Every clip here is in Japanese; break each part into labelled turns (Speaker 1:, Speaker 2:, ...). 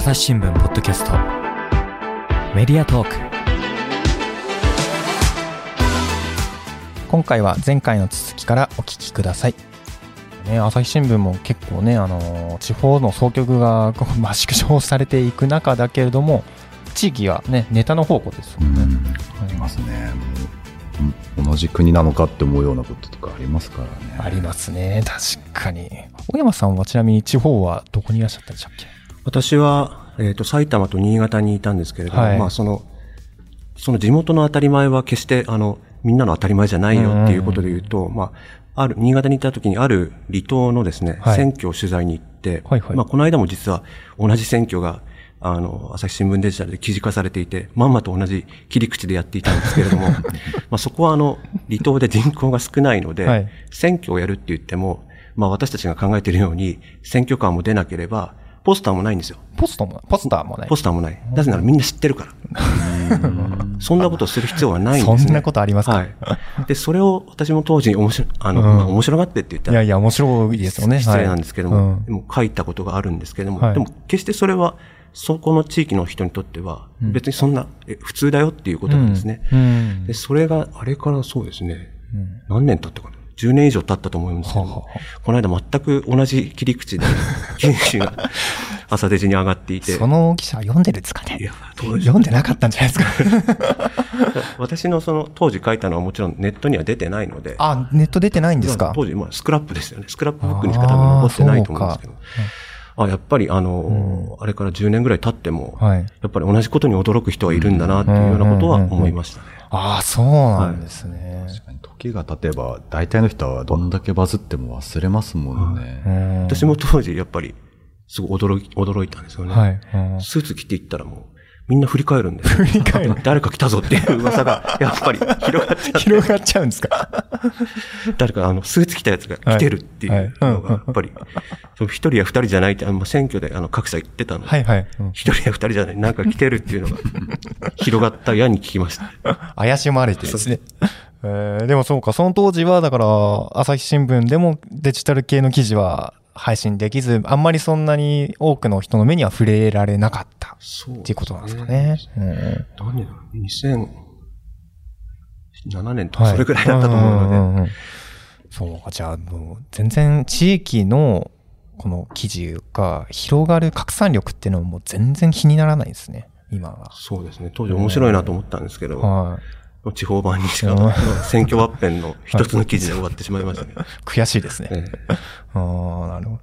Speaker 1: 朝日新聞ポッドキャスト。メディアトーク。
Speaker 2: 今回は前回の続きからお聞きください。ね、朝日新聞も結構ね、あの地方の総局がこう、まあ、縮小されていく中だけれども地域はねネタの宝庫ですもん。ね。
Speaker 3: ありますね。同じ国なのかって思うようなこととかありますからね。
Speaker 2: ありますね。確かに。小山さんはちなみに地方はどこにいらっしゃったでしたっけ？
Speaker 4: 私は、えっ、と、埼玉と新潟にいたんですけれども、
Speaker 2: はい。
Speaker 4: まあ、その、その地元の当たり前は決して、あの、みんなの当たり前じゃないよっていうことで言うと、まあ、ある、新潟に行った時にある離島のですね、
Speaker 2: はい。
Speaker 4: 選挙を取材に行って、
Speaker 2: はいはい。
Speaker 4: まあ、この間も実は同じ選挙が、あの、朝日新聞デジタルで記事化されていて、まんまと同じ切り口でやっていたんですけれども、まあ、そこはあの、離島で人口が少ないので、
Speaker 2: はい。
Speaker 4: 選挙をやるって言っても、まあ、私たちが考えているように、選挙カーも出なければ、ポスターもないんですよ。
Speaker 2: ポストもポスターもね
Speaker 4: ポスターもない。なぜならみんな知ってるから。そんなことをする必要はないんですね。
Speaker 2: そんなことありますか？
Speaker 4: はい。で、それを私も当時面白い、あの、
Speaker 2: うん
Speaker 4: まあ面白がってって言ったら、
Speaker 2: いやいや面白いですよね
Speaker 4: 失礼なんですけども、
Speaker 2: はいうん
Speaker 4: でも書いたことがあるんですけども、
Speaker 2: はい
Speaker 4: でも決してそれは、そこの地域の人にとっては、別にそんな、え普通だよっていうことなんですね。
Speaker 2: うん
Speaker 4: で、それが、あれからそうですね、何年経ったかな。10年以上経ったと思うんですけども、
Speaker 2: はあは
Speaker 4: この間全く同じ切り口で、記事が朝デジに上がっていて、
Speaker 2: その記者は読んでるんですかね？
Speaker 4: いや
Speaker 2: 読んでなかったんじゃないですか？
Speaker 4: 私のその当時書いたのはもちろんネットには出てないので、
Speaker 2: あネット出てないんですか？
Speaker 4: 当時、まあ、スクラップですよね。スクラップブックにしか多分残ってないと思うんですけど。あやっぱりあの、あれから10年ぐらい経っても、
Speaker 2: はい。
Speaker 4: やっぱり同じことに驚く人はいるんだなっていうようなことは思いましたね。
Speaker 2: ああそうなんですね、
Speaker 3: 確かに時が経てば大体の人はどんだけバズっても忘れますもんね、
Speaker 2: うん。
Speaker 4: 私も当時やっぱり、すごい驚き、驚いたんですよね。
Speaker 2: はい。うん。
Speaker 4: スーツ着ていったらもう、みんな振り返るんですよ。振り返る。誰か来たぞっていう噂が、やっぱり広がっちゃって。
Speaker 2: 広がっちゃうんですか？
Speaker 4: 誰かあの、スーツ着たやつが来てるっていうのが、やっぱり、一人や二人じゃないって、あの、選挙であの、各社言ってたの。で、
Speaker 2: はいはい、うん。
Speaker 4: 一人や二人じゃない、なんか来てるっていうのが、広がった矢に聞きました。
Speaker 2: 怪しまれてですね。えーでもそうか、その当時は、だから、朝日新聞でもデジタル系の記事は配信できず、あんまりそんなに多くの人の目には触れられなかったっていうことなんですかね。うん
Speaker 4: 何年だろう ?2007 年とかそれぐらいだったと思うので、
Speaker 2: んんんんそうか、じゃあもう全然地域のこの記事が広がる拡散力っていうのはもう全然気にならないですね、今は。
Speaker 4: そうですね。当時面白いなと思ったんですけど、
Speaker 2: はい。
Speaker 4: 地方版にしか
Speaker 2: うん、
Speaker 4: 選挙ワッペンの一つの記事で終わってしまいましたね。
Speaker 2: 悔しいですね。
Speaker 4: ええ
Speaker 2: ああ、なるほ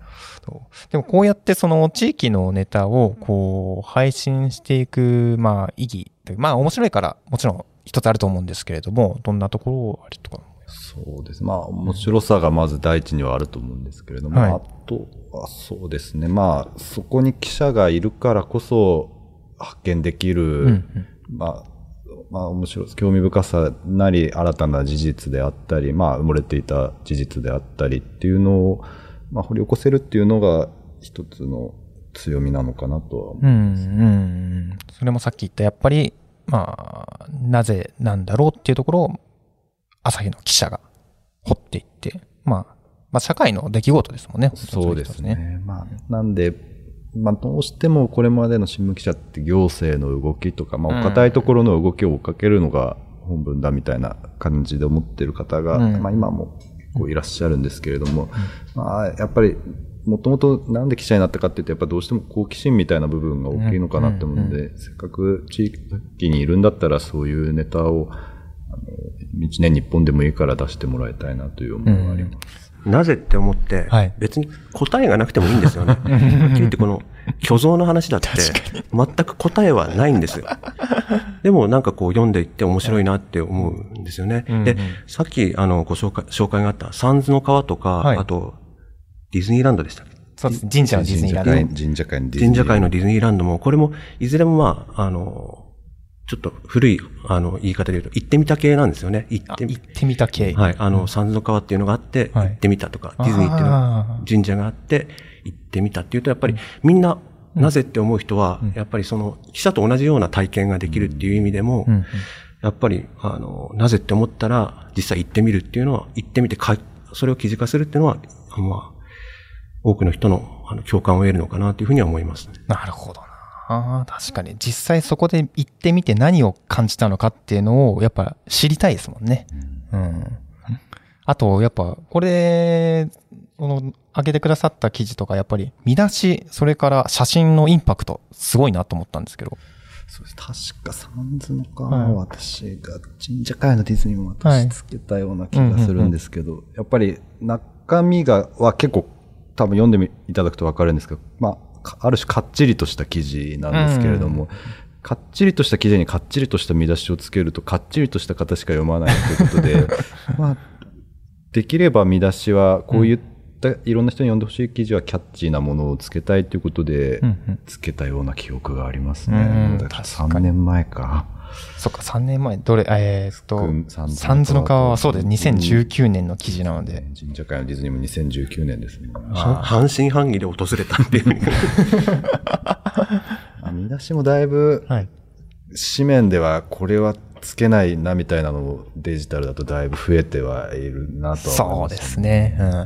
Speaker 2: ど。でもこうやってその地域のネタをこう配信していく、まあ意義というまあ面白いからもちろん一つあると思うんですけれども、どんなところあるとか。
Speaker 3: そうです。まあ、面白さがまず第一にはあると思うんですけれども、
Speaker 2: はい
Speaker 3: あとはそうですね。まあ、そこに記者がいるからこそ発見できる、
Speaker 2: うん
Speaker 3: まあ、まあ、面白い、興味深さなり、新たな事実であったり、まあ、埋もれていた事実であったりっていうのを、まあ、掘り起こせるっていうのが一つの強みなのかなとは思
Speaker 2: うん、うん、うん。それもさっき言ったやっぱり、まあ、なぜなんだろうっていうところを朝日の記者が掘っていって、まあ、まあ社会の出来事ですもんね。
Speaker 3: そうですね。まあ、なんで、まあ、どうしてもこれまでの新聞記者って行政の動きとか、まあ、お堅いところの動きを追っかけるのが本文だみたいな感じで思ってる方が、
Speaker 2: うん。
Speaker 3: まあ、今もこういらっしゃるんですけれども、まあ、やっぱり、もともとなんで記者になったかっていうと、やっぱどうしても好奇心みたいな部分が大きいのかなって思うので、せっかく地域にいるんだったら、そういうネタを、あの、一年日本でもいいから出してもらいたいなという思いがあります。
Speaker 4: なぜって思って
Speaker 2: はい、
Speaker 4: 別に答えがなくてもいいんですよね。はっきり言ってこの虚像の話だって、全く答えはないんですよ。でもなんかこう読んでいって面白いなって思うんですよね。で、さっきあのご紹介、紹介があったサンズの川とか、
Speaker 2: はい
Speaker 4: あとディズニーランドでしたっけ？
Speaker 2: そうです。神社のディズニーランド。
Speaker 3: 神社会のディズニー
Speaker 4: 神社界のディズニーランドも、これも、いずれもまあ、あの、ちょっと古い、あの、言い方で言うと、行ってみた系なんですよね。行ってみ
Speaker 2: あ行ってみた系。
Speaker 4: はい。あの、三途の川っていうのがあって、
Speaker 2: はい。
Speaker 4: 行ってみたとか、ディズニーっていうの神社があって、行ってみたっていうと、やっぱりみんな、なぜって思う人は、やっぱりその、記者と同じような体験ができるっていう意味でも、やっぱり、あの、なぜって思ったら、実際行ってみるっていうのは、行ってみてか、それを記事化するっていうのは、まあ、多くの人のあの共感を得るのかなというふうには思いますね。
Speaker 2: なるほどな。ああ、確かに。実際そこで行ってみて何を感じたのかっていうのを、やっぱ知りたいですもんね。うん。あと、やっぱ、これ、この、上げてくださった記事とか、やっぱり、見出し、それから写真のインパクト、すごいなと思ったんですけど。
Speaker 3: そうです。確かサンズのか、
Speaker 2: はい
Speaker 3: 私が神社会のディズニーも私つけたような気がするんですけど、やっぱり中身が、は結構多分読んでみいただくとわかるんですけど、まあ、かある種かっちりとした記事なんですけれども、かっちりとした記事にかっちりとした見出しをつけると、かっちりとした方しか読まないということで、まあ、できれば見出しはこういったいろんな人に読んでほしい記事はキャッチーなものをつけたいということで
Speaker 2: うんうん、
Speaker 3: つけたような記憶があります
Speaker 2: うん
Speaker 3: ね。だから
Speaker 2: 確かに
Speaker 3: 3年前か。
Speaker 2: そっか、3年前、どれ、えーっと
Speaker 3: うん、サンズの川
Speaker 2: はそうです。2019年の記事なので。
Speaker 3: 神社会のディズニーも2019年ですね。
Speaker 4: は半信半疑で訪れたっていう。
Speaker 3: あ見出しもだいぶ、
Speaker 2: はい。
Speaker 3: 紙面ではこれはつけないなみたいなのをデジタルだとだいぶ増えてはいるなとは
Speaker 2: そ
Speaker 3: 思いうます。
Speaker 2: ですね。うん。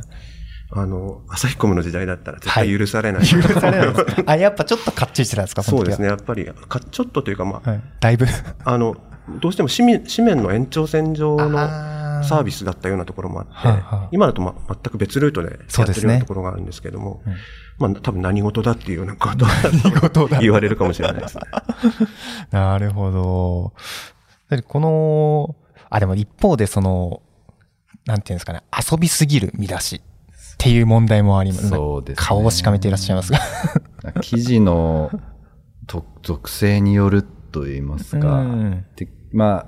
Speaker 4: あの、朝日コムの時代だったら絶対許されない。
Speaker 2: 許されないあ、やっぱちょっとかっちりしてたんですかね。
Speaker 4: そうですね。やっぱり、かちょっとというか、まあ、
Speaker 2: はい。だいぶ。
Speaker 4: あの、どうしても紙面紙面の延長線上のサービスだったようなところもあって、
Speaker 2: はいはい
Speaker 4: 今だと、ま、全く別ルートでやってるようなところがあるんですけども、まあ多分何事だっていうようなこと
Speaker 2: 事だ
Speaker 4: 言われるかもしれないですね。
Speaker 2: なるほど。この、あ、でも一方でその、なんていうんですかね、遊びすぎる見出しっていう問題もあります。
Speaker 3: そうですね
Speaker 2: 顔をしかめていらっしゃいますが。
Speaker 3: 記事のと属性によると言いますか、
Speaker 2: うん
Speaker 3: でまあ、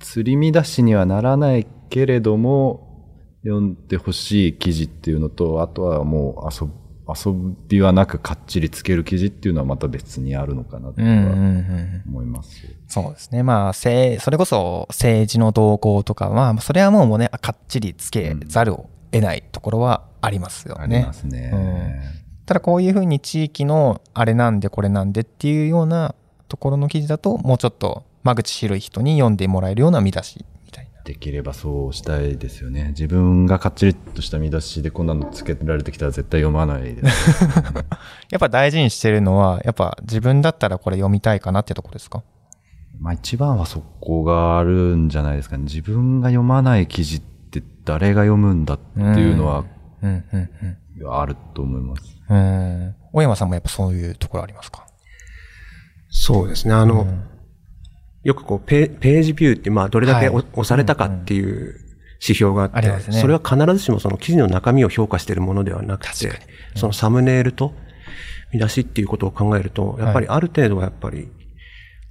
Speaker 3: 釣り見出しにはならないけれども、読んでほしい記事っていうのと、あとはもう遊遊びはなくかっちりつける記事っていうのはまた別にあるのかなと
Speaker 2: うんうんう
Speaker 3: は
Speaker 2: ん。
Speaker 3: 思います。
Speaker 2: そうですね。まあ、せいそれこそ政治の動向とかは、それはもうね、かっちりつけざるを得ないところはありますよ
Speaker 3: あ
Speaker 2: ね。
Speaker 3: りますね。
Speaker 2: ただこういうふうに地域のあれなんでこれなんでっていうようなところの記事だと、もうちょっと間口広い人に読んでもらえるような見出しみたいな。
Speaker 3: できればそうしたいですよね。自分がかっちりとした見出しでこんなのつけられてきたら絶対読まないです。
Speaker 2: やっぱ大事にしてるのは、やっぱ自分だったらこれ読みたいかなってとこですか？
Speaker 3: まあ一番はそこがあるんじゃないですかね。自分が読まない記事って誰が読むんだっていうのは
Speaker 2: うん、うん、
Speaker 3: あると思います。
Speaker 2: うん。うん。小山さんもやっぱそういうところありますか？
Speaker 4: そうですね。あの、よくこうペ、ページビューって、まあ、どれだけ
Speaker 2: はい
Speaker 4: お押されたかっていう指標があって、それは必ずしもその記事の中身を評価しているものではなくて、そのサムネイルと見出しっていうことを考えると、やっぱりある程度はやっぱり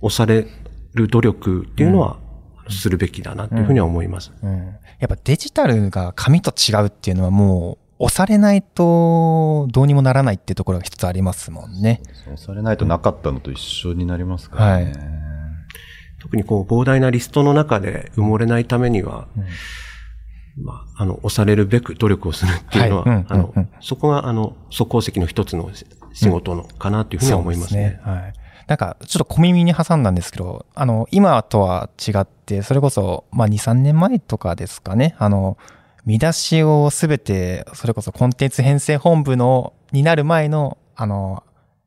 Speaker 4: 押される努力っていうのはするべきだなというふうには思います。
Speaker 2: うん。やっぱデジタルが紙と違うっていうのはもう、押されないとどうにもならないっていうところが一つありますもんね。
Speaker 3: そうされないとなかったのと一緒になりますからね。
Speaker 4: 特にこう膨大なリストの中で埋もれないためには、まあ、あの、押されるべく努力をするっていうのは、
Speaker 2: はいうん
Speaker 4: あの、
Speaker 2: うんうん
Speaker 4: そこが、あの、速攻石の一つの仕事のかなというふうには思いますね。
Speaker 2: すはい。なんか、ちょっと小耳に挟んだんですけど、あの、今とは違って、それこそ、まあ、2、3年前とかですかね、あの、見出しをすべて、それこそコンテンツ編成本部の、になる前の、あの、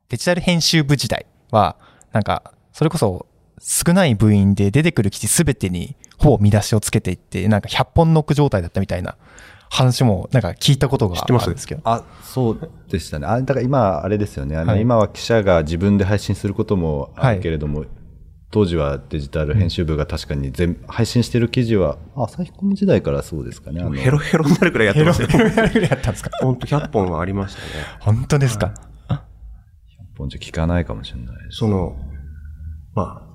Speaker 2: デジタル編集部時代は、なんか、それこそ少ない部員で出てくる記事すべてに、ほぼ見出しをつけていって、なんか100本ノック状態だったみたいな話も、なんか聞いたことがあるんですけど。
Speaker 3: あ、そうでしたね。あ、だから今、あれですよね。あの、
Speaker 2: はい
Speaker 3: 今は記者が自分で配信することもあるけれども、当時はデジタル編集部が確かに全、配信してる記事は、あ朝日コム時代からそうですかね。あの
Speaker 4: ヘロヘロになるくらいやってますよ。
Speaker 2: ヘロヘロぐらいやったんですか？
Speaker 4: 本当100本はありましたね。
Speaker 2: 本当ですか、
Speaker 3: 本じゃ聞かないかもしれないです。
Speaker 4: その、まあ、参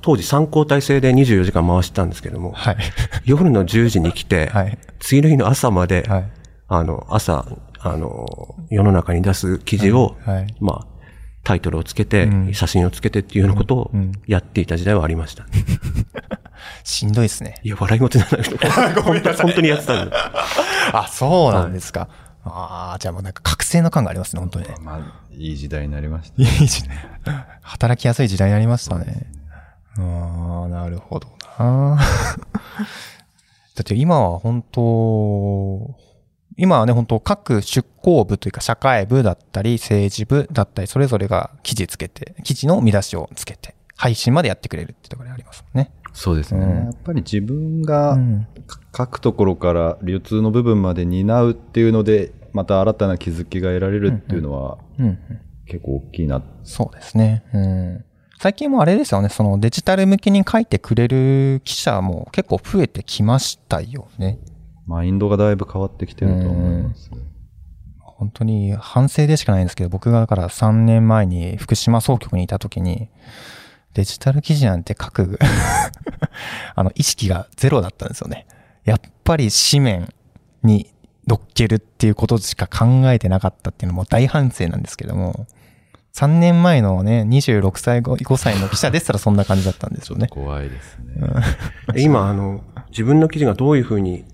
Speaker 4: 当時参考体制で24時間回してたんですけども、
Speaker 2: はい。
Speaker 4: 夜の10時に来て、
Speaker 2: はい
Speaker 4: 次の日の朝まで、
Speaker 2: はい。
Speaker 4: あの、朝、あの、世の中に出す記事を、
Speaker 2: はいはい
Speaker 4: まあ、タイトルをつけて、
Speaker 2: うん
Speaker 4: 写真をつけてっていうようなことを
Speaker 2: うん
Speaker 4: やっていた時代はありました。
Speaker 2: しんどいですね。
Speaker 4: いや、笑い事じゃないけど、本当本当にやってたんで。
Speaker 2: あ、そうなんですか。ああ、じゃあもうなんか覚醒の感がありますね、本当にね。
Speaker 3: まあ、いい時代になりました。
Speaker 2: いい時代。働きやすい時代になりましたね。ああ、なるほどな。だって今は本当、今はね、本当各出向部というか社会部だったり政治部だったり、それぞれが記事つけて、記事の見出しをつけて、配信までやってくれるってところにありますもんね。
Speaker 3: そうですね。
Speaker 2: うん
Speaker 3: やっぱり自分が
Speaker 2: うん
Speaker 3: 書くところから流通の部分まで担うっていうので、また新たな気づきが得られるっていうのは
Speaker 2: うんうん
Speaker 3: 結構大きいな。
Speaker 2: そうですね。うん。最近もあれですよね、そのデジタル向けに書いてくれる記者も結構増えてきましたよね。
Speaker 3: マインドがだいぶ変わってきてると思います。
Speaker 2: 本当に反省でしかないんですけど、僕がだから3年前に福島総局にいた時に、デジタル記事なんて書く、あの、意識がゼロだったんですよね。やっぱり紙面に乗っけるっていうことしか考えてなかったっていうのも大反省なんですけども、3年前のね、26歳、5歳の記者でしたらそんな感じだったんですよね。
Speaker 3: 怖いですね。
Speaker 4: で今、あの、自分の記事がどういうふうに、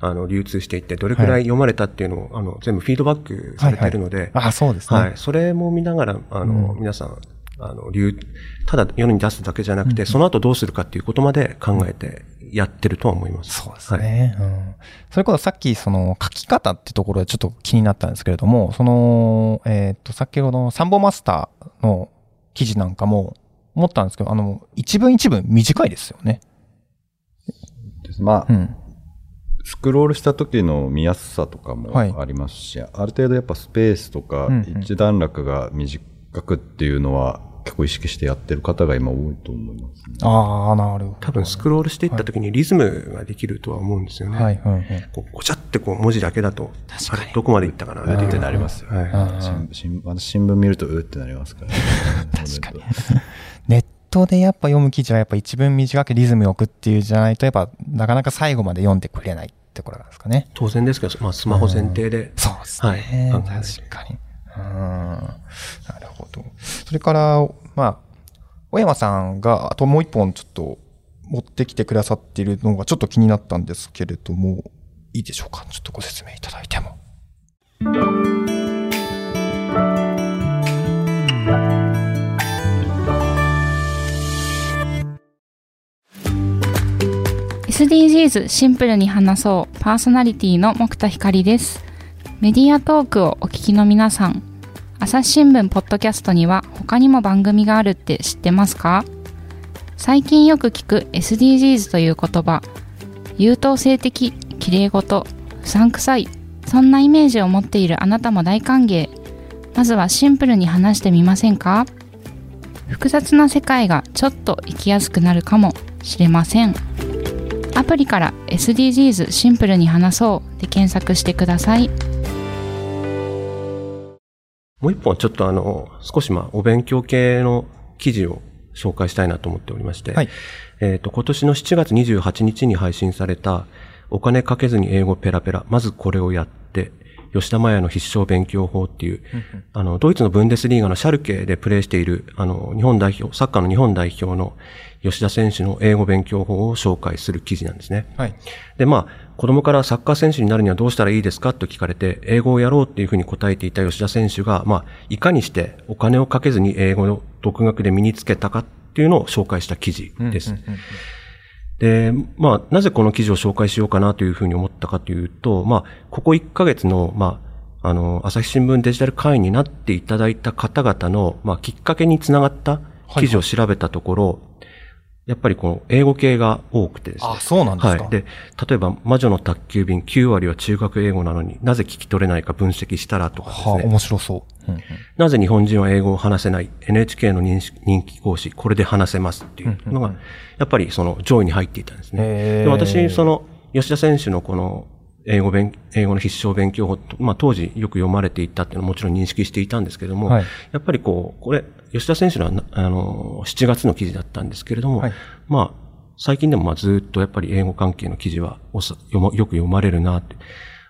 Speaker 4: あの、流通していって、どれくらい読まれたっていうのを、あの、全部フィードバックされているので、
Speaker 2: あ、そうですね。
Speaker 4: はい。それも見ながら、あの、皆さん、あの、流、ただ世に出すだけじゃなくて、その後どうするかっていうことまで考えてやってるとは思います。
Speaker 2: そうですね。うん。それこそさっきその書き方ってところでちょっと気になったんですけれども、その、えっ、と、先ほどのサンボマスターの記事なんかも思ったんですけど、あの、一文一文短いですよね。
Speaker 3: まあ、
Speaker 2: うん。
Speaker 3: スクロールした時の見やすさとかも
Speaker 2: はい
Speaker 3: ありますし、ある程度やっぱスペースとか
Speaker 2: うんうん
Speaker 3: 一段落が短くっていうのは結構意識してやってる方が今多いと思いますね。
Speaker 2: ああ、なるほど。
Speaker 4: 多分スクロールしていった時にリズムができるとは思うんですよね。
Speaker 2: はい、はい、はい。
Speaker 4: こう、ごちゃってこう文字だけだと、
Speaker 2: 確かに
Speaker 4: どこまでいったかな
Speaker 3: うってなりますよ
Speaker 4: はい。
Speaker 3: 新新私新聞見るとうってなりますから、ね。
Speaker 2: 確かに。ネットでやっぱ読む記事はやっぱ一文短くリズムよくっていうじゃないと、やっぱなかなか最後まで読んでくれないってころなんですかね。
Speaker 4: 当然ですけど、まあ、スマホ前提で。
Speaker 2: そうですね。
Speaker 4: はい
Speaker 2: 確かに。うん。なるほど。それから、まあ、小山さんが、あともう一本ちょっと持ってきてくださっているのがちょっと気になったんですけれども、いいでしょうか？ちょっとご説明いただいても。
Speaker 5: SDGs シンプルに話そうパーソナリティの木田光ですメディアトークをお聞きの皆さん朝日新聞ポッドキャストには他にも番組があるって知ってますか？最近よく聞く SDGs という言葉。優等生的綺麗事うさんくさいそんなイメージを持っているあなたも大歓迎。まずはシンプルに話してみませんか？複雑な世界がちょっと生きやすくなるかもしれません。アプリから SDGs シンプルに話そうで検索してください。
Speaker 4: もう一本ちょっとあの、少しまあ、お勉強系の記事を紹介したいなと思っておりまして、
Speaker 2: はい。
Speaker 4: えっ、と、今年の7月28日に配信された、お金かけずに英語ペラペラ、まずこれをやって、吉田麻也の必勝勉強法っていう、あの、ドイツのブンデスリーガのシャルケでプレーしている、あの、日本代表、サッカーの日本代表の吉田選手の英語勉強法を紹介する記事なんですね。
Speaker 2: はい。
Speaker 4: で、まあ、子供からサッカー選手になるにはどうしたらいいですかと聞かれて、英語をやろうっていうふうに答えていた吉田選手が、まあ、いかにしてお金をかけずに英語を独学で身につけたかっていうのを紹介した記事です。で、まあ、なぜこの記事を紹介しようかなというふうに思ったかというと、まあ、ここ1ヶ月の、まあ、あの、朝日新聞デジタル会員になっていただいた方々の、まあ、きっかけにつながった記事を調べたところ、やっぱりこの英語系が多くてですね。
Speaker 2: あそうなんですか
Speaker 4: はい。で、例えば、魔女の宅急便9割は中学英語なのになぜ聞き取れないか分析したらとかです
Speaker 2: はあ、
Speaker 4: ね。
Speaker 2: 面白そう。うんうん
Speaker 4: なぜ日本人は英語を話せない？NHK の人人気講師、これで話せますっていうのが、やっぱりその上位に入っていたんですね。で私、その、吉田選手のこの、英語勉、英語の必勝勉強法、まあ当時よく読まれていたっていうのはもちろん認識していたんですけども、
Speaker 2: はい
Speaker 4: やっぱりこう、これ、吉田選手のあの、7月の記事だったんですけれども、
Speaker 2: はい
Speaker 4: まあ、最近でもまあずっとやっぱり英語関係の記事はおさ読まよく読まれるなって、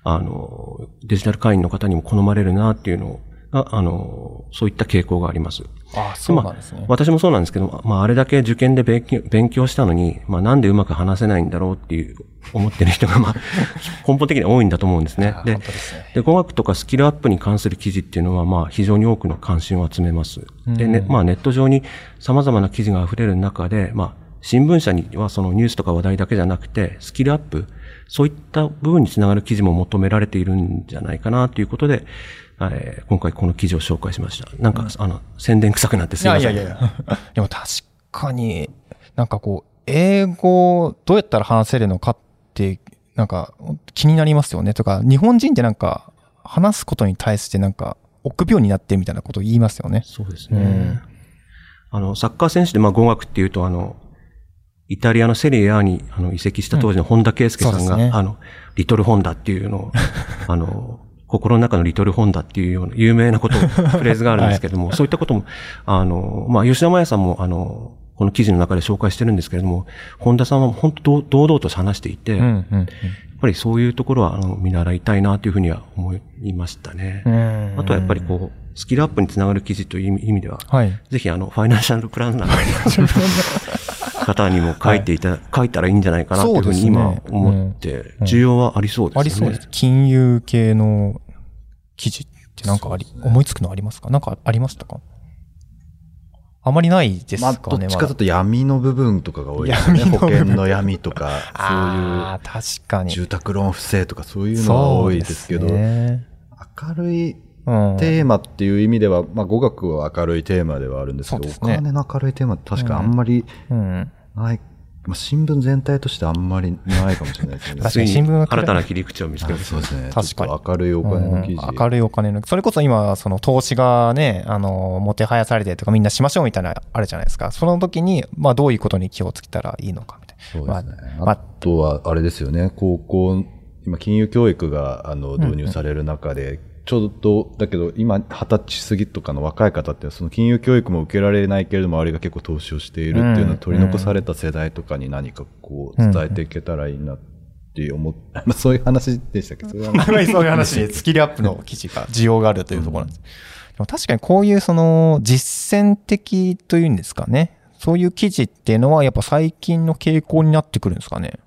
Speaker 4: あの、デジタル会員の方にも好まれるなっていうのが、あの、そういった傾向があります。
Speaker 2: あそうなんですね。
Speaker 4: 私もそうなんですけど、まあ、あれだけ受験で勉強勉強したのに、まあ、なんでうまく話せないんだろうっていう、思ってる人が、まあ、根本的に多いんだと思うんですね。で
Speaker 2: ね
Speaker 4: で、語学とかスキルアップに関する記事っていうのは、まあ、非常に多くの関心を集めます。でね、まあ、ネット上に様々な記事が溢れる中で、まあ、新聞社にはそのニュースとか話題だけじゃなくて、スキルアップ、そういった部分につながる記事も求められているんじゃないかなということで、えー今回この記事を紹介しました。なんか、あの、宣伝臭くなってすいません。
Speaker 2: いやいやいや。でも確かに、なんかこう、英語どうやったら話せるのかって、なんか気になりますよね。とか、日本人ってなんか話すことに対してなんか臆病になってるみたいなことを言いますよね。
Speaker 4: そうですね。あの、サッカー選手で、まあ、語学っていうと、あの、イタリアのセリエ A にあの移籍した当時の本田圭佑さんが、
Speaker 2: そうですね
Speaker 4: あの、リトルホンダっていうのを、あの、心の中のリトルホンダっていうような有名なこと、フレーズがあるんですけれども、そういったことも、あの、まあ、吉田麻也さんも、あの、この記事の中で紹介してるんですけれども、本田さんは本当堂々と話していて、
Speaker 2: うん、うん、
Speaker 4: やっぱりそういうところは、あの、見習いたいなというふうには思いましたね。
Speaker 2: うん。
Speaker 4: あとはやっぱりこう、スキルアップにつながる記事という意味では、
Speaker 2: はい。
Speaker 4: ぜひあの、ファイナンシャルプランナーの方にも書いていた、書いたらいいんじゃないかなというふうに今思って、需要はありそうですよね。
Speaker 2: ありそうです。金融系の記事ってなんかあり、思いつくのありますか？なんかありましたか？あまりないです
Speaker 3: まあ、
Speaker 2: かね。
Speaker 3: どっちかという
Speaker 2: ま
Speaker 3: と闇の部分とかが多いですね。保険の闇とか、
Speaker 2: ああ、確かに。
Speaker 3: そういう住宅ローン不正とかそういうのは多いですけど、
Speaker 2: ね
Speaker 3: 明るい
Speaker 2: うん。
Speaker 3: テーマっていう意味では、まあ語学は明るいテーマではあるんですけど、
Speaker 2: ね
Speaker 3: お金の明るいテーマって確かあんまり
Speaker 2: うん。
Speaker 3: ない、まあ新聞全体としてあんまりないかもしれないですね。
Speaker 2: 確かに新聞は
Speaker 4: 新たな切り口を見つけ
Speaker 3: あ
Speaker 4: る。
Speaker 3: そうですね。
Speaker 2: 確かに
Speaker 3: 明るいお金の記事。
Speaker 2: うん明るいお金の、それこそ今、その投資がね、あの、もてはやされてとかみんなしましょうみたいな、あるじゃないですか。その時に、まあどういうことに気をつけたらいいのかみたいな。
Speaker 3: そうですね。
Speaker 2: まあ
Speaker 3: あとは、あれですよね、高校、今、金融教育があの導入される中で、ちょうど、だけど、今、二十歳過ぎとかの若い方って、その金融教育も受けられないけれども、周りが結構投資をしているっていうの
Speaker 2: うん
Speaker 3: は、取り残された世代とかに何かこう、伝えていけたらいいなって思っ、ま あそういう話でしたけど、それは
Speaker 2: あまりそういう話で、スキルアップの記事が、需要があるというところなんです。でも確かにこういうその、実践的というんですかね。そういう記事っていうのは、やっぱ最近の傾向になってくるんですかね。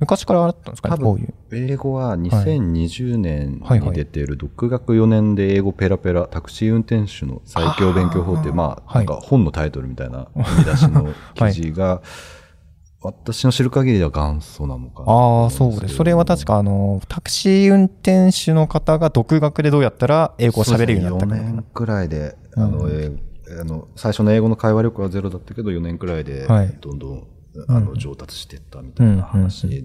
Speaker 2: 昔からあったんですかね、
Speaker 3: 多分
Speaker 2: こういう。
Speaker 3: 英語は2020年
Speaker 2: はい。はい
Speaker 3: に出ている独学4年で英語ペラペラタクシー運転手の最強勉強法っていう、まあ、
Speaker 2: はい
Speaker 3: なんか本のタイトルみたいな見出しの記事が、私の知る限りでは元祖なのかな。
Speaker 2: ああ、そうです。それは確か、あの、タクシー運転手の方が独学でどうやったら英語を喋れるようになったか
Speaker 3: 4
Speaker 2: みたいな
Speaker 3: 年くらいで、あの、あの最初の英語の会話力はゼロだったけど、4年くらいで
Speaker 2: はい、
Speaker 3: どんどん、あの上達していったみたいな話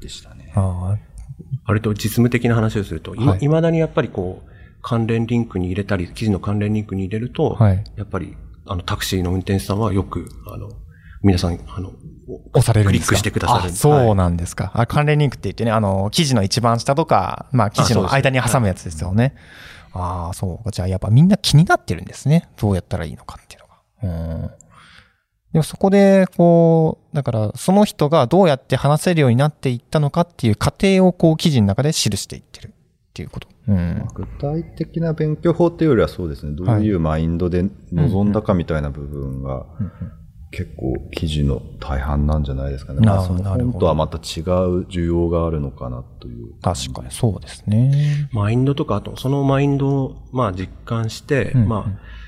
Speaker 3: でしたね。
Speaker 2: あ
Speaker 4: 割と実務的な話をすると、今
Speaker 2: はい
Speaker 4: 未だにやっぱりこう、関連リンクに入れたり、記事の関連リンクに入れると、
Speaker 2: はい
Speaker 4: やっぱり、あの、タクシーの運転手さんはよく、あの、皆さん、あの、
Speaker 2: あ、押されるんですか？
Speaker 4: クリックしてくださる
Speaker 2: あ、そうなんですか。あ、関連リンクって言ってね、あの、記事の一番下とか、まあ、記事の間に挟むやつですよね。ああ、そう。じゃあ、やっぱみんな気になってるんですね。どうやったらいいのかっていうのが。うん。でもそこで、こう、だから、その人がどうやって話せるようになっていったのかっていう過程を、こう、記事の中で記していってるっていうこと。うん。
Speaker 3: 具体的な勉強法っていうよりはそうですね、どういうマインドで臨んだかみたいな部分が、結構記事の大半なんじゃないですかね。
Speaker 2: な
Speaker 3: まあ、その
Speaker 2: なるほど
Speaker 3: 本とはまた違う需要があるのかなという。
Speaker 2: 確かにそうですね。
Speaker 4: マインドとか、あと、そのマインドを、まあ、実感して、
Speaker 2: うん
Speaker 4: まあ、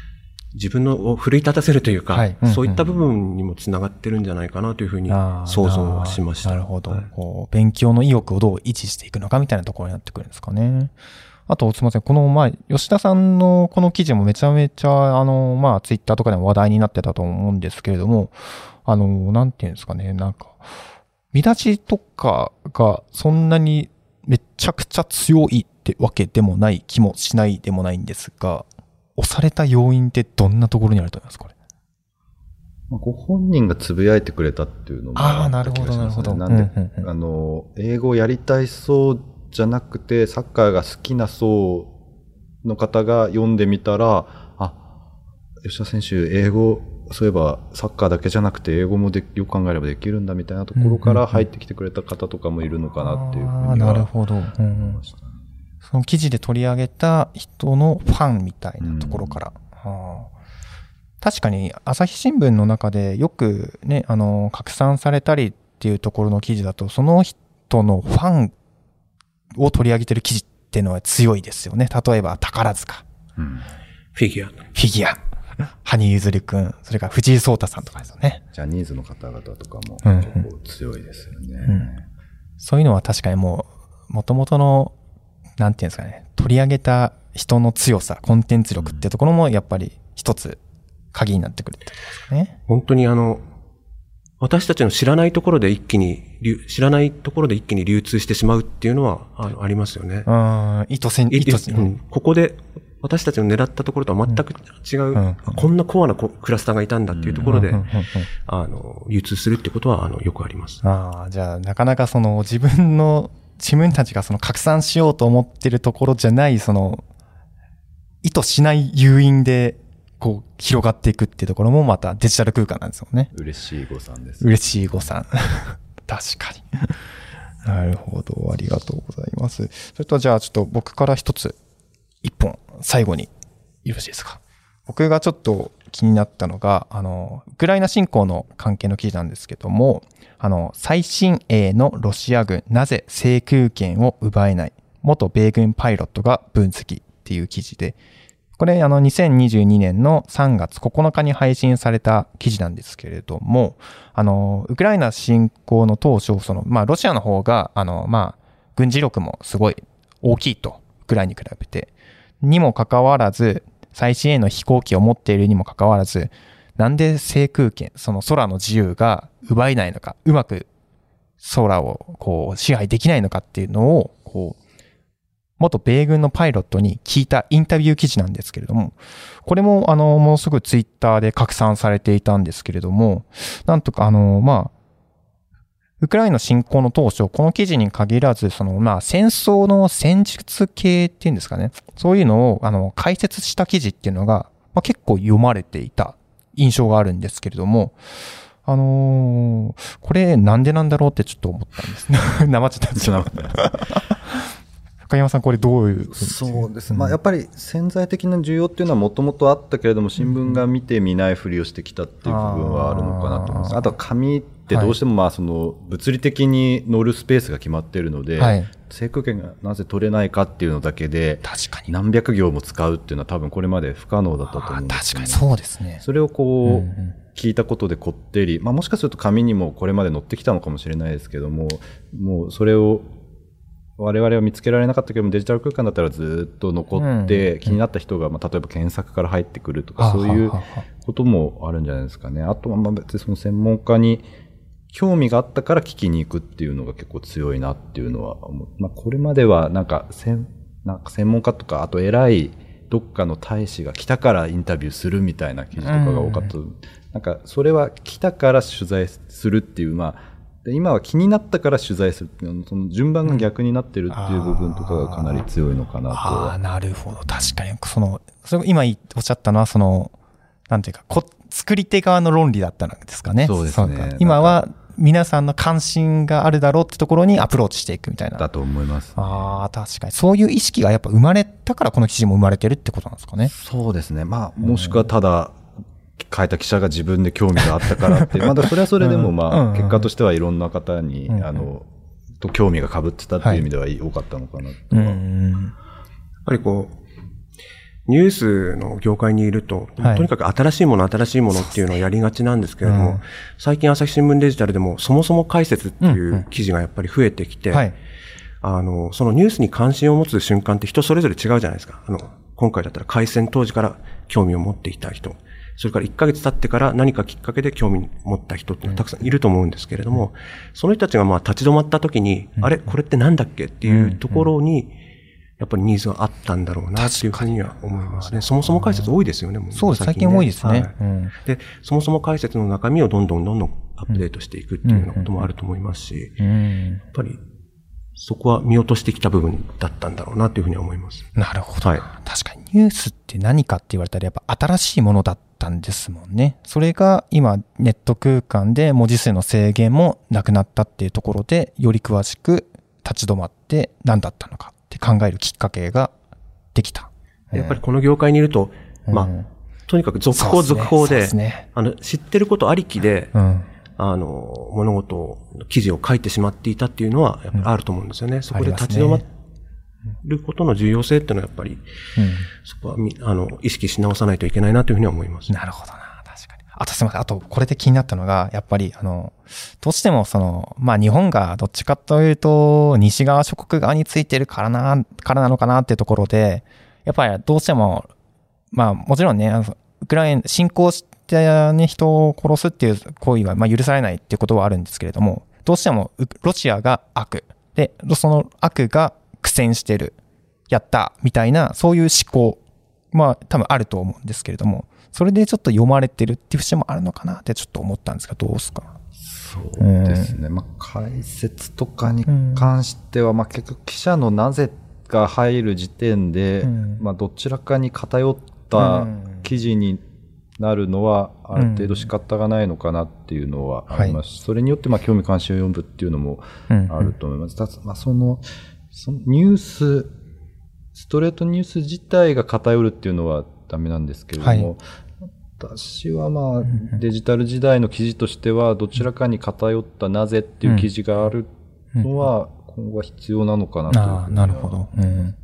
Speaker 4: 自分のを奮い立たせるというか、
Speaker 2: はいうんうん
Speaker 4: そういった部分にもつながってるんじゃないかなというふうに想像はしました。
Speaker 2: なるほど、
Speaker 4: はい
Speaker 2: こう。勉強の意欲をどう維持していくのかみたいなところになってくるんですかね。あと、すみません。この前、吉田さんのこの記事もめちゃめちゃ、あの、まあ、ツイッターとかでも話題になってたと思うんですけれども、あの、なんていうんですかね、なんか、見出しとかがそんなにめちゃくちゃ強いってわけでもない気もしないでもないんですが、押された要因ってどんなところにあると思います？これ。
Speaker 3: まあ、ご本人がつぶやいてくれたっていうのも
Speaker 2: あなるほどなるほど。
Speaker 3: なんで、
Speaker 2: うんうんうん。
Speaker 3: あの、英語をやりたいそうじゃなくて、サッカーが好きな層の方が読んでみたら、あ、吉田選手、英語、そういえばサッカーだけじゃなくて英語もでよく考えればできるんだみたいなところから入ってきてくれた方とかもいるのかなっていうふうには
Speaker 2: なるほど。うんうんその記事で取り上げた人のファンみたいなところから。はあ確かに朝日新聞の中でよくね、あの、拡散されたりっていうところの記事だと、その人のファンを取り上げてる記事っていうのは強いですよね。例えば宝塚、
Speaker 3: うん
Speaker 4: フィギュア。
Speaker 2: フィギュア、羽生結弦くん、それから藤井聡太さんとかですよね。
Speaker 3: ジャニーズの方々とかも
Speaker 2: うんうん
Speaker 3: 結構強いですよね。
Speaker 2: うんそういうのは確かにもう、もともとの、なんていうんですかね、取り上げた人の強さ、コンテンツ力っていうところもやっぱり一つ鍵になってくるってことですね。
Speaker 4: 本当にあの、私たちの知らないところで一気に、知らないところで一気に流通してしまうっていうのはあありますよね。
Speaker 2: うん、意図せん、意図
Speaker 4: せん、うん。ここで私たちの狙ったところとは全く違う、うん、こんなコアなクラスターがいたんだっていうところで、あの、流通するってことは、あの、よくあります。
Speaker 2: ああ、じゃあ、なかなかその、自分の、自分たちがその拡散しようと思ってるところじゃない、その、意図しない誘引で、こう、広がっていくっていうところもまたデジタル空間なんですよね。
Speaker 3: 嬉しい誤算です。
Speaker 2: 嬉しい誤算。確かに。なるほど。ありがとうございます。それとじゃあちょっと僕から一つ一本、最後によろしいですか？僕がちょっと気になったのが、あの、ウクライナ侵攻の関係の記事なんですけども、あの、最新鋭のロシア軍、なぜ制空権を奪えない元米軍パイロットが分析っていう記事で、これ、あの、2022年の3月9日に配信された記事なんですけれども、あの、ウクライナ侵攻の当初、その、まあ、ロシアの方が、あの、まあ、軍事力もすごい大きいと、ウクライナに比べて。にもかかわらず、最新鋭の飛行機を持っているにもかかわらず、なんで制空権、その空の自由が奪えないのか、うまく空をこう支配できないのかっていうのを、こう、元米軍のパイロットに聞いたインタビュー記事なんですけれども、これもあの、ものすごくツイッターで拡散されていたんですけれども、なんとかあの、まあ、ウクライナ侵攻の当初、この記事に限らず、その、まあ、戦争の戦術系っていうんですかね。そういうのを、あの、解説した記事っていうのが、まあ、結構読まれていた印象があるんですけれども、あのー、これなんでなんだろうってちょっと思ったんですね。なまっちゃったんですよ。深山さん、これどういう
Speaker 3: そうですね、まあ、やっぱり潜在的な需要っていうのはもともとあったけれども、新聞が見て見ないふりをしてきたっていう部分はあるのかなと思います。あとは紙ってどうしてもまあその物理的に乗るスペースが決まっているので、はい、制空権がなぜ取れないかっていうのだけで何百行も使うっていうのは多分これまで不可能だったと思うんです、
Speaker 2: ね、確かにそうですね。
Speaker 3: それをこう、聞いたことでこってり、まあ、もしかすると紙にもこれまで載ってきたのかもしれないですけどももうそれを我々は見つけられなかったけどもデジタル空間だったらずっと残って、気になった人が、まあ、例えば検索から入ってくるとか、そういうこともあるんじゃないですかね。あとはまあ別にその専門家に興味があったから聞きに行くっていうのが結構強いなっていうのは、まあ、これまではなんか専なんか専門家とか、あと偉いどっかの大使が来たからインタビューするみたいな記事とかが多かった。うん、なんかそれは来たから取材するっていう、まあ、今は気になったから取材するっていうその順番が逆になってるっていう部分とかがかなり強いのかなと。あ
Speaker 2: あ、なるほど。確かに。その、それ今おっしゃったのは、その、なんていうか、こ作り手側の論理だったんですかね。
Speaker 3: そうですね。
Speaker 2: 今は皆さんの関心があるだろうってところにアプローチしていくみたいな。
Speaker 3: だと思います。
Speaker 2: ああ、確かに。そういう意識がやっぱ生まれたからこの記事も生まれてるってことなんですかね。
Speaker 3: そうですね。まあ、もしくはただ、変えた記者が自分で興味があったからって、まだそれはそれでもまあ、結果としてはいろんな方に、あの、と興味が被ってたっていう意味では多かったのかなと、やっ
Speaker 4: ぱりこう、ニュースの業界にいると、はい、とにかく新しいもの、新しいものっていうのをやりがちなんですけれども、うん、最近朝日新聞デジタルでも、そもそも解説っていう記事がやっぱり増えてきて、うんうん。はい、あの、そのニュースに関心を持つ瞬間って人それぞれ違うじゃないですか。あの、今回だったら開戦当時から興味を持っていた人、それから1ヶ月経ってから何かきっかけで興味を持った人ってたくさんいると思うんですけれども、その人たちがまあ立ち止まった時に、あれ？これってなんだっけ？っていうところに、やっぱりニーズがあったんだろうなっていうふうには思いますね。そもそも解説多いですよね、
Speaker 2: もう。そうです、最近多いですね、はい。
Speaker 4: うん、で、そもそも解説の中身をどんどんどんどんアップデートしていくっていうようなこともあると思いますし、やっぱりそこは見落としてきた部分だったんだろうなというふうに思います。
Speaker 2: なるほど。はい、確かにニュースって何かって言われたらやっぱ新しいものだったんですもんね。それが今ネット空間で文字数の制限もなくなったっていうところでより詳しく立ち止まって何だったのか考えるきっかけができた。
Speaker 4: やっぱりこの業界にいると、まあ、とにかく続報続報で、ねあの、知ってることありきで、うん、あの、物事を、記事を書いてしまっていたっていうのは、やっぱりあると思うんですよね。うん、そこで立ち止まることの重要性っていうのはやっぱり、うん、そこはあの、意識し直さないといけないなというふうには思います。
Speaker 2: なるほどな。あとすみません。あと、これで気になったのが、やっぱり、あの、どうしてもその、まあ日本がどっちかというと、西側諸国側についてるからな、からなのかなっていうところで、やっぱりどうしても、まあもちろんね、ウクライナ、侵攻してね、人を殺すっていう行為は、まあ許されないっていうことはあるんですけれども、どうしてもロシアが悪。で、その悪が苦戦してる。やったみたいな、そういう思考、まあ多分あると思うんですけれども、それでちょっと読まれてるっていう節もあるのかなってちょっと思ったんですが、どうですか？
Speaker 3: そうですね。まあ解説とかに関しては、まあ結局記者のなぜが入る時点で、まあどちらかに偏った記事になるのは、ある程度仕方がないのかなっていうのはあります。し、それによってまあ興味関心を読むっていうのもあると思います。ただ、まあその、そのニュース、ストレートニュース自体が偏るっていうのはダメなんですけれども、私はまあ、デジタル時代の記事としては、どちらかに偏ったなぜっていう記事があるのは、今後は必要なのかなと。
Speaker 2: ああ、なるほど。うん。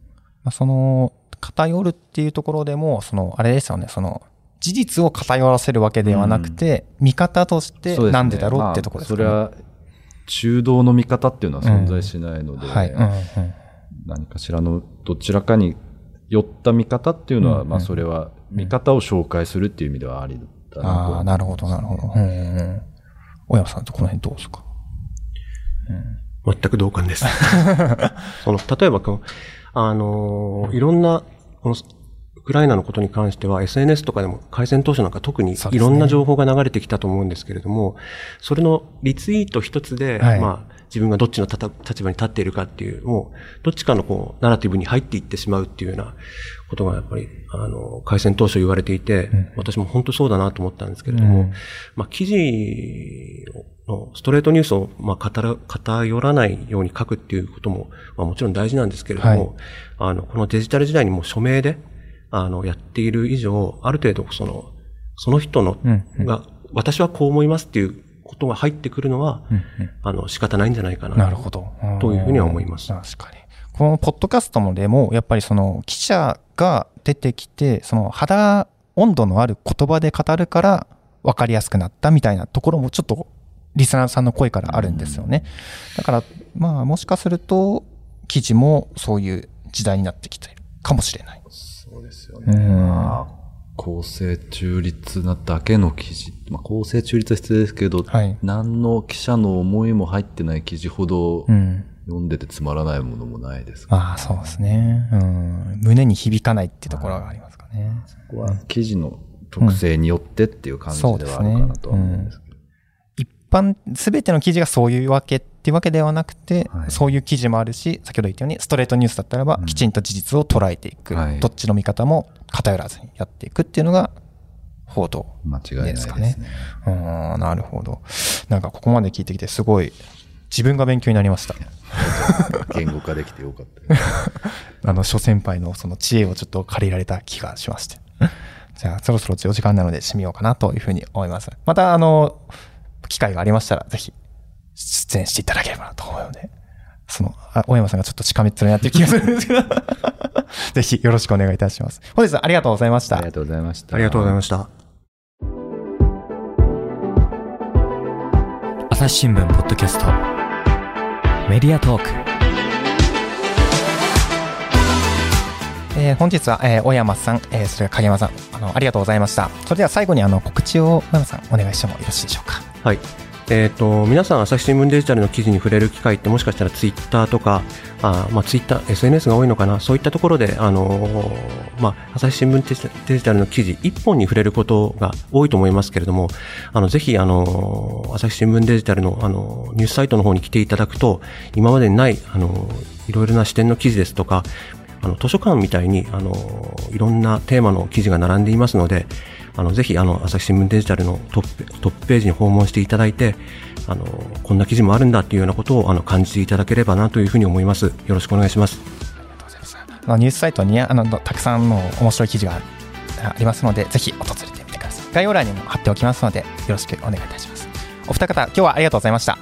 Speaker 2: まあ、その、偏るっていうところでも、その、あれですよね、その、事実を偏らせるわけではなくて、見方としてなんでだろうってところですかね。
Speaker 3: まあ、それは、中道の見方っていうのは存在しないので、
Speaker 2: はい。うんうん
Speaker 3: 何かしらのどちらかに寄った見方っていうのは、まあそれは見方を紹介するっていう意味ではありだなと、
Speaker 2: ああ、なるほど、なるほど。うんうん。小山さんとこの辺どうですか？
Speaker 4: 全く同感です。その、例えばこう、あのーいろんな、この、ウクライナのことに関しては SNS とかでも開戦当初なんか特にいろんな情報が流れてきたと思うんですけれども、それのリツイート一つで、
Speaker 2: はい
Speaker 4: まあ、自分がどっちの立場に立っているかっていう、もう、どっちかのこう、ナラティブに入っていってしまうっていうようなことがやっぱり、あの、開戦当初言われていて、私も本当そうだなと思ったんですけれども、
Speaker 2: うん。
Speaker 4: まあ、記事のストレートニュースを、まあ、語ら偏らないように書くっていうことも、まあ、もちろん大事なんですけれども、
Speaker 2: はい。
Speaker 4: あの、このデジタル時代にもう署名で、あの、やっている以上、ある程度、その、その人の、
Speaker 2: うんうん。
Speaker 4: が、私はこう思いますっていうことが入ってくるのは、
Speaker 2: うんうん
Speaker 4: あの、仕方ないんじゃないかな。
Speaker 2: なるほど。
Speaker 4: というふうには思います
Speaker 2: 確かに。このポッドキャストもでも、やっぱりその記者が出てきて、その肌温度のある言葉で語るから分かりやすくなったみたいなところもちょっとリスナーさんの声からあるんですよね。だから、まあもしかすると記事もそういう時代になってきているかもしれない。
Speaker 3: そうですよね。
Speaker 2: うん
Speaker 3: まあ公正中立なだけの記事。まあ、公正中立は必要ですけど、
Speaker 2: はい
Speaker 3: 何の記者の思いも入ってない記事ほど、
Speaker 2: うん。
Speaker 3: 読んでてつまらないものもないです
Speaker 2: まあそうですね。うん。胸に響かないってところがありますかね。
Speaker 3: ここは記事の特性によってっていう感じではあるかなとは思うんですけど。
Speaker 2: 一般、すべての記事がそういうわけっていうわけではなくて、
Speaker 3: はい
Speaker 2: そういう記事もあるし、先ほど言ったように、ストレートニュースだったらば、
Speaker 3: うん
Speaker 2: きちんと事実を捉えていく、
Speaker 3: はい
Speaker 2: どっちの見方も偏らずにやっていくっていうのが、報道。
Speaker 3: 間違いないですね。
Speaker 2: なるほど。なんかここまで聞いてきて、すごい、自分が勉強になりました。
Speaker 3: 言語化できてよかったです。
Speaker 2: あの、諸先輩のその知恵をちょっと借りられた気がしまして。じゃあ、そろそろお時間なので締めようかなというふうに思います。また、あの、機会がありましたら、ぜひ、出演していただければなと思うので、その、あ大山さんがちょっとしかめっ面になってる気がするんですけど、ぜひよろしくお願いいたします。本日はありがとうございました
Speaker 3: あり。がとうございました。
Speaker 4: ありがとうございました。
Speaker 1: 朝日新聞ポッドキャストメディアトーク
Speaker 2: えー本日は、えー、小山さん、えーそれから影山さん、あの、ありがとうございました。それでは最後にあの、告知を小山さんお願いしてもよろしいでしょうか。
Speaker 4: はい。えっ、と、皆さん、朝日新聞デジタルの記事に触れる機会ってもしかしたらツイッターとか、あまあツイッター、SNS が多いのかな、そういったところで、あのーまあ、朝日新聞デジタルの記事一本に触れることが多いと思いますけれども、あの、ぜひ、あのー朝日新聞デジタルの、あのーニュースサイトの方に来ていただくと、今までにない、あのいろいろな視点の記事ですとか、あの、図書館みたいに、あのいろんなテーマの記事が並んでいますので、あの、ぜひ、あの、朝日新聞デジタルのトップ、トップページに訪問していただいて、あの、こんな記事もあるんだっていうようなことを、あの、感じていただければなというふうに思います。よろしくお願いします。
Speaker 2: あのニュースサイトにあのたくさんの面白い記事があありますので、ぜひ訪れてみてください。概要欄にも貼っておきますので、よろしくお願いいたします。お二方、今日はありがとうございました。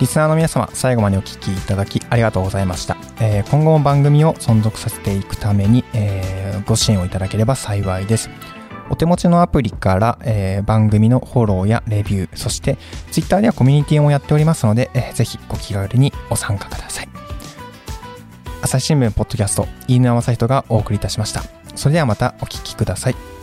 Speaker 2: リスナーの皆様、最後までお聞きいただきありがとうございました。えー今後も番組を存続させていくために、えーご支援をいただければ幸いです。お手持ちのアプリから、えー番組のフォローやレビュー、そして Twitter ではコミュニティもやっておりますので、えーぜひご気軽にご参加ください。朝日新聞ポッドキャスト、飯沼正人がお送りいたしました。それではまたお聞きください。